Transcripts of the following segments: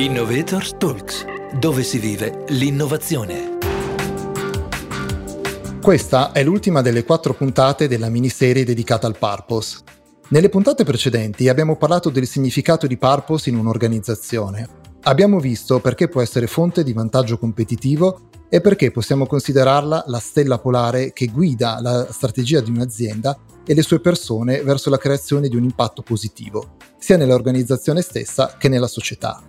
Innovators Talks, dove si vive l'innovazione. Questa è l'ultima delle quattro puntate della miniserie dedicata al purpose. Nelle puntate precedenti abbiamo parlato del significato di purpose in un'organizzazione. Abbiamo visto perché può essere fonte di vantaggio competitivo e perché possiamo considerarla la stella polare che guida la strategia di un'azienda e le sue persone verso la creazione di un impatto positivo, sia nell'organizzazione stessa che nella società.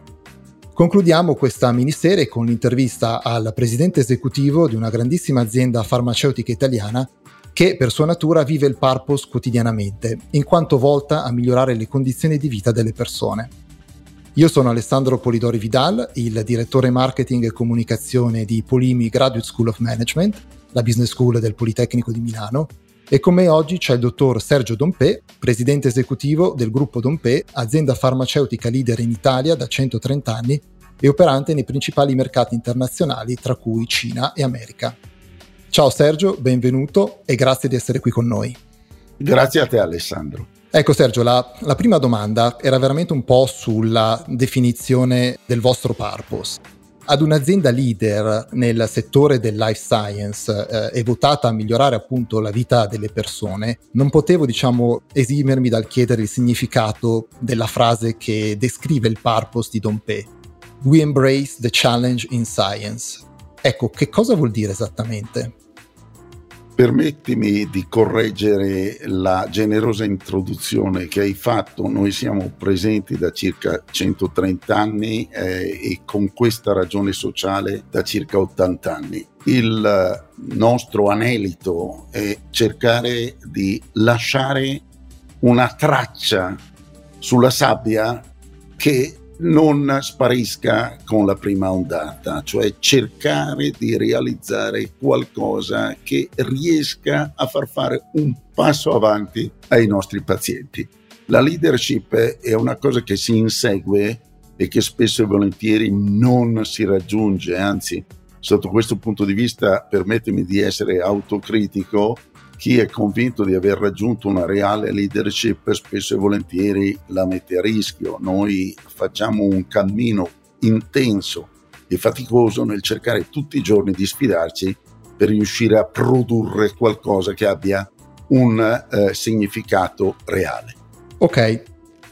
Concludiamo questa miniserie con l'intervista al presidente esecutivo di una grandissima azienda farmaceutica italiana che per sua natura vive il purpose quotidianamente, in quanto volta a migliorare le condizioni di vita delle persone. Io sono Alessandro Polidori Vidal, il direttore marketing e comunicazione di Polimi Graduate School of Management, la business school del Politecnico di Milano, e con me oggi c'è il dottor Sergio Dompé, presidente esecutivo del gruppo Dompé, azienda farmaceutica leader in Italia da 130 anni e operante nei principali mercati internazionali, tra cui Cina e America. Ciao Sergio, benvenuto e grazie di essere qui con noi. Grazie a te Alessandro. Ecco Sergio, la, la, prima domanda era veramente un po' sulla definizione del vostro purpose. Ad un'azienda leader nel settore del life science eh, e votata a migliorare appunto la vita delle persone, non potevo diciamo esimermi dal chiedere il significato della frase che descrive il purpose di Don Pe. We embrace the challenge in science. Ecco, che cosa vuol dire esattamente? Permettimi di correggere la generosa introduzione che hai fatto. Noi siamo presenti da circa 130 anni eh, e con questa ragione sociale da circa 80 anni. Il nostro anelito è cercare di lasciare una traccia sulla sabbia che non sparisca con la prima ondata, cioè cercare di realizzare qualcosa che riesca a far fare un passo avanti ai nostri pazienti. La leadership è una cosa che si insegue e che spesso e volentieri non si raggiunge, anzi sotto questo punto di vista permettimi di essere autocritico, chi è convinto di aver raggiunto una reale leadership spesso e volentieri la mette a rischio. Noi facciamo un cammino intenso e faticoso nel cercare tutti i giorni di sfidarci per riuscire a produrre qualcosa che abbia un eh, significato reale. Ok,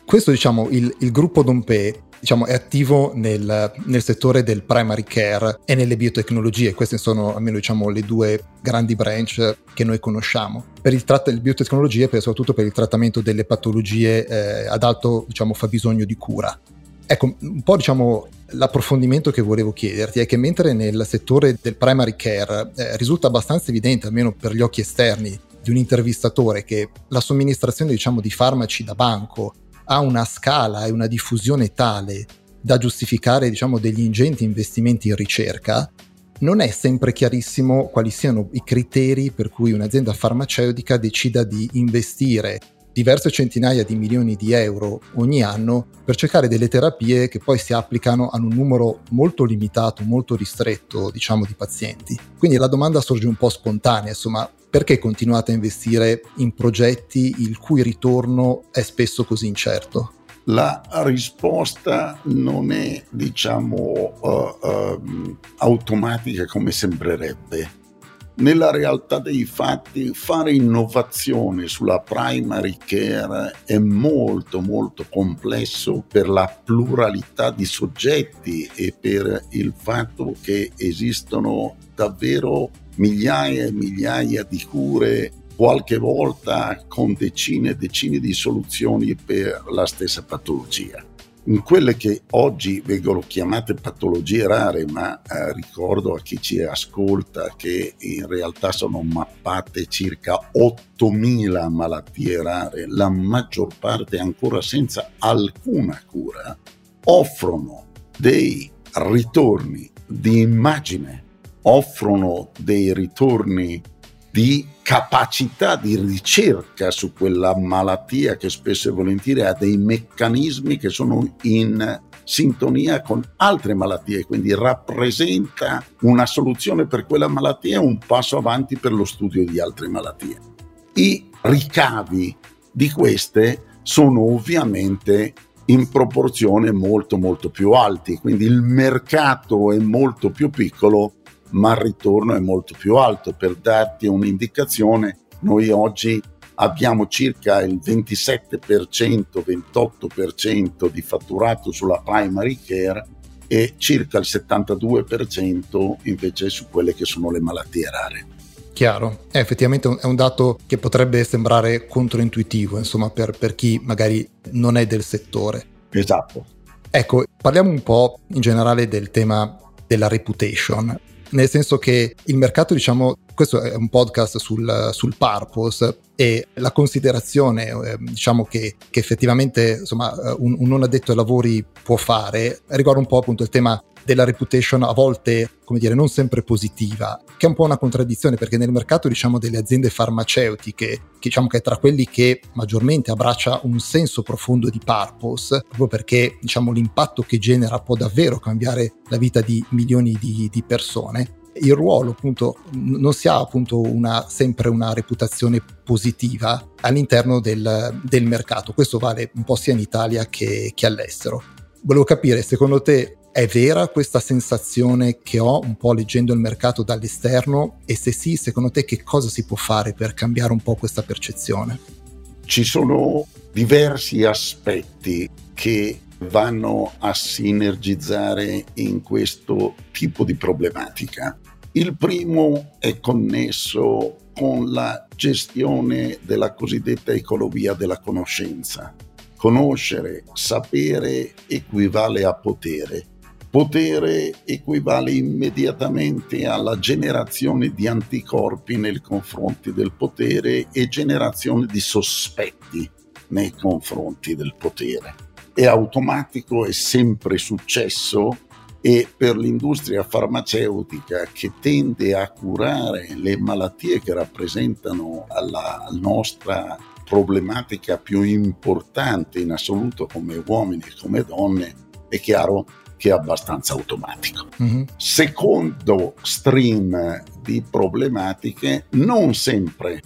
questo diciamo il, il gruppo Dompe diciamo, è attivo nel, nel, settore del primary care e nelle biotecnologie. Queste sono almeno diciamo, le due grandi branch che noi conosciamo. Per il tratto delle biotecnologie, per, soprattutto per il trattamento delle patologie eh, ad alto diciamo, fabbisogno di cura. Ecco, un po' diciamo l'approfondimento che volevo chiederti è che mentre nel settore del primary care eh, risulta abbastanza evidente, almeno per gli occhi esterni di un intervistatore, che la somministrazione diciamo, di farmaci da banco ha una scala e una diffusione tale da giustificare diciamo, degli ingenti investimenti in ricerca, non è sempre chiarissimo quali siano i criteri per cui un'azienda farmaceutica decida di investire diverse centinaia di milioni di euro ogni anno per cercare delle terapie che poi si applicano a un numero molto limitato, molto ristretto, diciamo, di pazienti. Quindi la domanda sorge un po' spontanea, insomma, perché continuate a investire in progetti il cui ritorno è spesso così incerto? La risposta non è, diciamo, uh, uh, automatica come sembrerebbe. Nella realtà dei fatti, fare innovazione sulla primary care è molto molto complesso per la pluralità di soggetti e per il fatto che esistono davvero migliaia e migliaia di cure, qualche volta con decine e decine di soluzioni per la stessa patologia. In quelle che oggi vengono chiamate patologie rare, ma eh, ricordo a chi ci ascolta che in realtà sono mappate circa 8.000 malattie rare, la maggior parte ancora senza alcuna cura, offrono dei ritorni di immagine offrono dei ritorni di capacità di ricerca su quella malattia che spesso e volentieri ha dei meccanismi che sono in sintonia con altre malattie, quindi rappresenta una soluzione per quella malattia e un passo avanti per lo studio di altre malattie. I ricavi di queste sono ovviamente in proporzione molto molto più alti, quindi il mercato è molto più piccolo ma il ritorno è molto più alto. Per darti un'indicazione, noi oggi abbiamo circa il 27%, 28% di fatturato sulla primary care e circa il 72% invece su quelle che sono le malattie rare. Chiaro, è effettivamente è un dato che potrebbe sembrare controintuitivo, insomma, per, per chi magari non è del settore. Esatto. Ecco, parliamo un po' in generale del tema della reputation nel senso che il mercato, diciamo, questo è un podcast sul, sul purpose e la considerazione, eh, diciamo, che, che effettivamente insomma, eh, un, un, non addetto ai lavori può fare riguarda un po' appunto il tema della reputation a volte, come dire, non sempre positiva, che è un po' una contraddizione perché nel mercato, diciamo, delle aziende farmaceutiche, che, diciamo che è tra quelli che maggiormente abbraccia un senso profondo di purpose, proprio perché, diciamo, l'impatto che genera può davvero cambiare la vita di milioni di, di persone, il ruolo appunto non si ha appunto una, sempre una reputazione positiva all'interno del, del, mercato. Questo vale un po' sia in Italia che, che all'estero. Volevo capire, secondo te è vera questa sensazione che ho un po' leggendo il mercato dall'esterno e se sì, secondo te che cosa si può fare per cambiare un po' questa percezione? Ci sono diversi aspetti che vanno a sinergizzare in questo tipo di problematica. Il primo è connesso con la gestione della cosiddetta economia della conoscenza. Conoscere, sapere equivale a potere Potere equivale immediatamente alla generazione di anticorpi nei confronti del potere e generazione di sospetti nei confronti del potere. È automatico, è sempre successo e per l'industria farmaceutica che tende a curare le malattie che rappresentano la nostra problematica più importante in assoluto come uomini e come donne, è chiaro che è abbastanza automatico. Mm-hmm. Secondo stream di problematiche, non sempre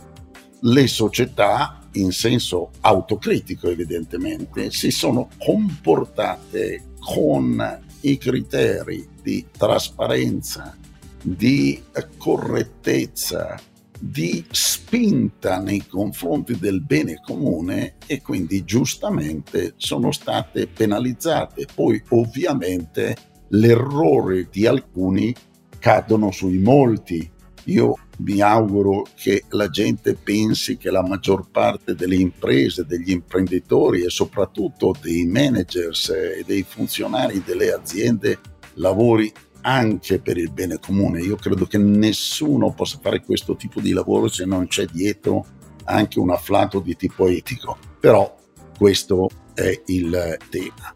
le società, in senso autocritico evidentemente, si sono comportate con i criteri di trasparenza, di correttezza, di spinta nei confronti del bene comune e quindi giustamente sono state penalizzate. Poi ovviamente l'errore di alcuni cadono sui molti. Io mi auguro che la gente pensi che la maggior parte delle imprese, degli imprenditori e soprattutto dei managers e dei funzionari delle aziende lavori anche per il bene comune. Io credo che nessuno possa fare questo tipo di lavoro se non c'è dietro anche un afflato di tipo etico. Però questo è il tema.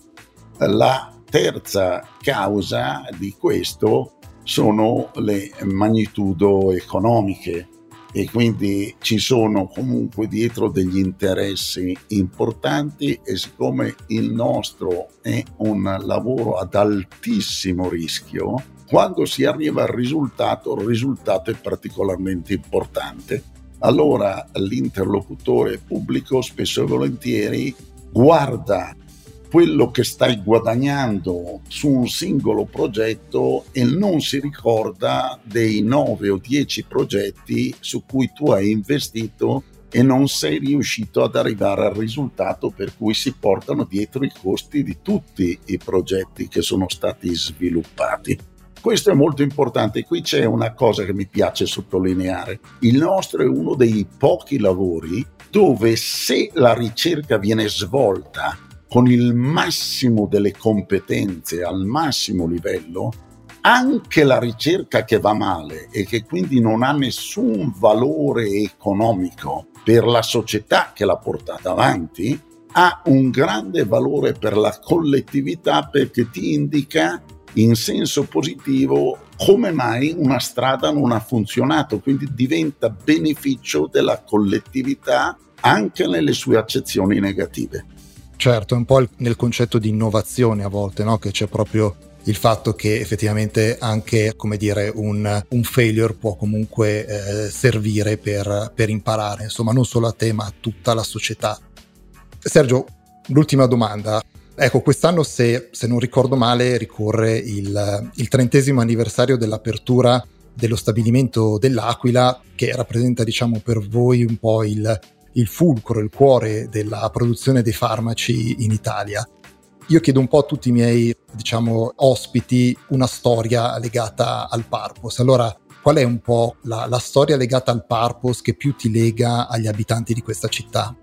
La terza causa di questo sono le magnitudo economiche e quindi ci sono comunque dietro degli interessi importanti e siccome il nostro è un lavoro ad altissimo rischio, quando si arriva al risultato, il risultato è particolarmente importante. Allora l'interlocutore pubblico spesso e volentieri guarda quello che stai guadagnando su un singolo progetto e non si ricorda dei 9 o 10 progetti su cui tu hai investito e non sei riuscito ad arrivare al risultato per cui si portano dietro i costi di tutti i progetti che sono stati sviluppati. Questo è molto importante. Qui c'è una cosa che mi piace sottolineare. Il nostro è uno dei pochi lavori dove se la ricerca viene svolta con il massimo delle competenze al massimo livello, anche la ricerca che va male e che quindi non ha nessun valore economico per la società che l'ha portata avanti, ha un grande valore per la collettività perché ti indica in senso positivo come mai una strada non ha funzionato, quindi diventa beneficio della collettività anche nelle sue accezioni negative. Certo, è un po' nel concetto di innovazione a volte, no? che c'è proprio il fatto che effettivamente anche dire, un, un failure può comunque eh, servire per, per, imparare, insomma non solo a te ma a tutta la società. Sergio, l'ultima domanda. Ecco, quest'anno, se, se non ricordo male, ricorre il, il trentesimo anniversario dell'apertura dello stabilimento dell'Aquila, che rappresenta, diciamo, per voi un po' il, il fulcro, il cuore della produzione dei farmaci in Italia. Io chiedo un po' a tutti i miei, diciamo, ospiti una storia legata al Parpos. Allora, qual è un po' la, la storia legata al Parpos che più ti lega agli abitanti di questa città?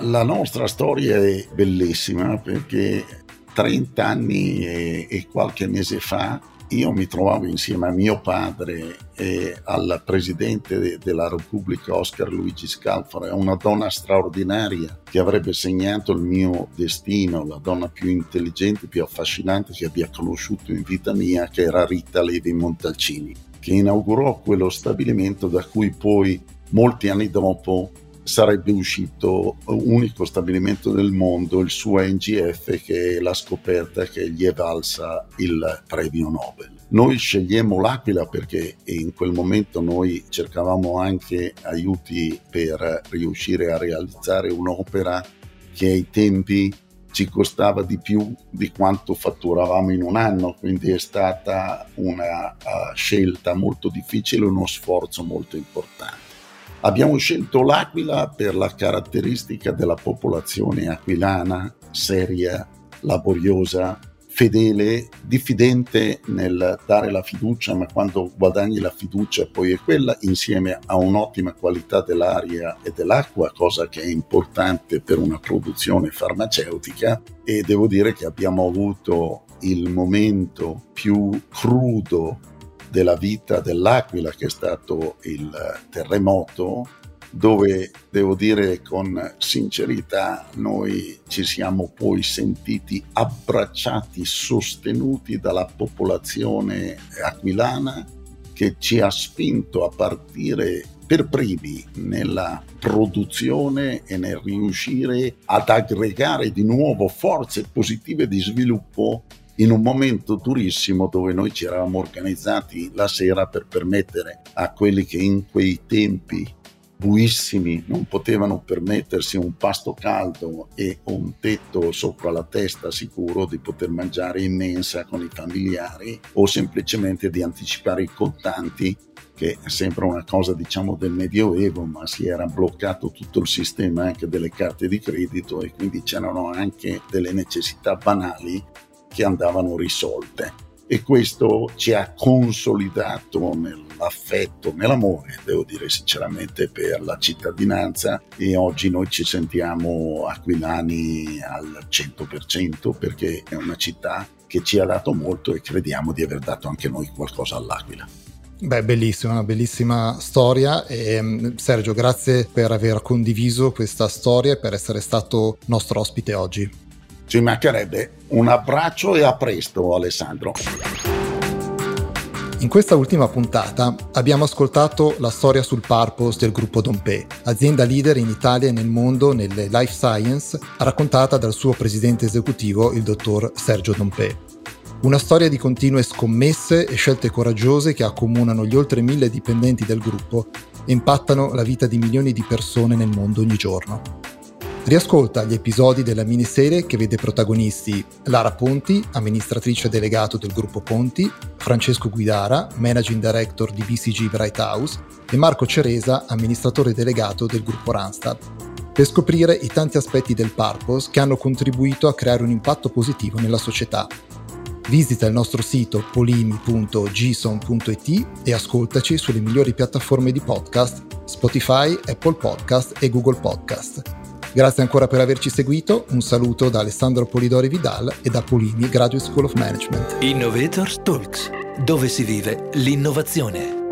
La nostra storia è bellissima perché 30 anni e, e qualche mese fa io mi trovavo insieme a mio padre e al presidente de- della Repubblica Oscar Luigi Scalfaro, una donna straordinaria che avrebbe segnato il mio destino, la donna più intelligente, più affascinante che abbia conosciuto in vita mia, che era Rita Levi Montalcini, che inaugurò quello stabilimento da cui poi molti anni dopo sarebbe uscito unico stabilimento del mondo, il suo NGF, che è la scoperta che gli è valsa il premio Nobel. Noi scegliemmo l'Aquila perché in quel momento noi cercavamo anche aiuti per riuscire a realizzare un'opera che ai tempi ci costava di più di quanto fatturavamo in un anno, quindi è stata una uh, scelta molto difficile, uno sforzo molto importante. Abbiamo scelto l'Aquila per la caratteristica della popolazione aquilana, seria, laboriosa, fedele, diffidente nel dare la fiducia, ma quando guadagni la fiducia poi è quella, insieme a un'ottima qualità dell'aria e dell'acqua, cosa che è importante per una produzione farmaceutica. E devo dire che abbiamo avuto il momento più crudo della vita dell'Aquila, che è stato il terremoto, dove devo dire con sincerità noi ci siamo poi sentiti abbracciati, sostenuti dalla popolazione aquilana che ci ha spinto a partire per primi nella produzione e nel riuscire ad aggregare di nuovo forze positive di sviluppo in un momento durissimo dove noi ci eravamo organizzati la sera per permettere a quelli che in quei tempi buissimi non potevano permettersi un pasto caldo e un tetto sopra la testa sicuro di poter mangiare in mensa con i familiari o semplicemente di anticipare i contanti che sembra una cosa diciamo del medioevo ma si era bloccato tutto il sistema anche delle carte di credito e quindi c'erano anche delle necessità banali che andavano risolte e questo ci ha consolidato nell'affetto, nell'amore, devo dire sinceramente, per la cittadinanza e oggi noi ci sentiamo aquilani al 100% perché è una città che ci ha dato molto e crediamo di aver dato anche noi qualcosa all'Aquila. Beh, bellissima, una bellissima storia e mm, Sergio, grazie per aver condiviso questa storia e per essere stato nostro ospite oggi. Ci mancherebbe. Un abbraccio e a presto Alessandro. In questa ultima puntata abbiamo ascoltato la storia sul purpose del gruppo Dompe, azienda leader in Italia e nel mondo nelle life science, raccontata dal suo presidente esecutivo, il dottor Sergio Dompe. Una storia di continue scommesse e scelte coraggiose che accomunano gli oltre mille dipendenti del gruppo e impattano la vita di milioni di persone nel mondo ogni giorno. Riascolta gli episodi della miniserie che vede protagonisti Lara Ponti, amministratrice delegato del gruppo Ponti, Francesco Guidara, managing director di BCG Bright House e Marco Ceresa, amministratore delegato del gruppo Randstad, per scoprire i tanti aspetti del purpose che hanno contribuito a creare un impatto positivo nella società. Visita il nostro sito polimi.gson.it e ascoltaci sulle migliori piattaforme di podcast Spotify, Apple Podcast e Google Podcast. Grazie ancora per averci seguito, un saluto da Alessandro Polidori Vidal e da Polini Graduate School of Management. Innovators Talks, dove si vive l'innovazione.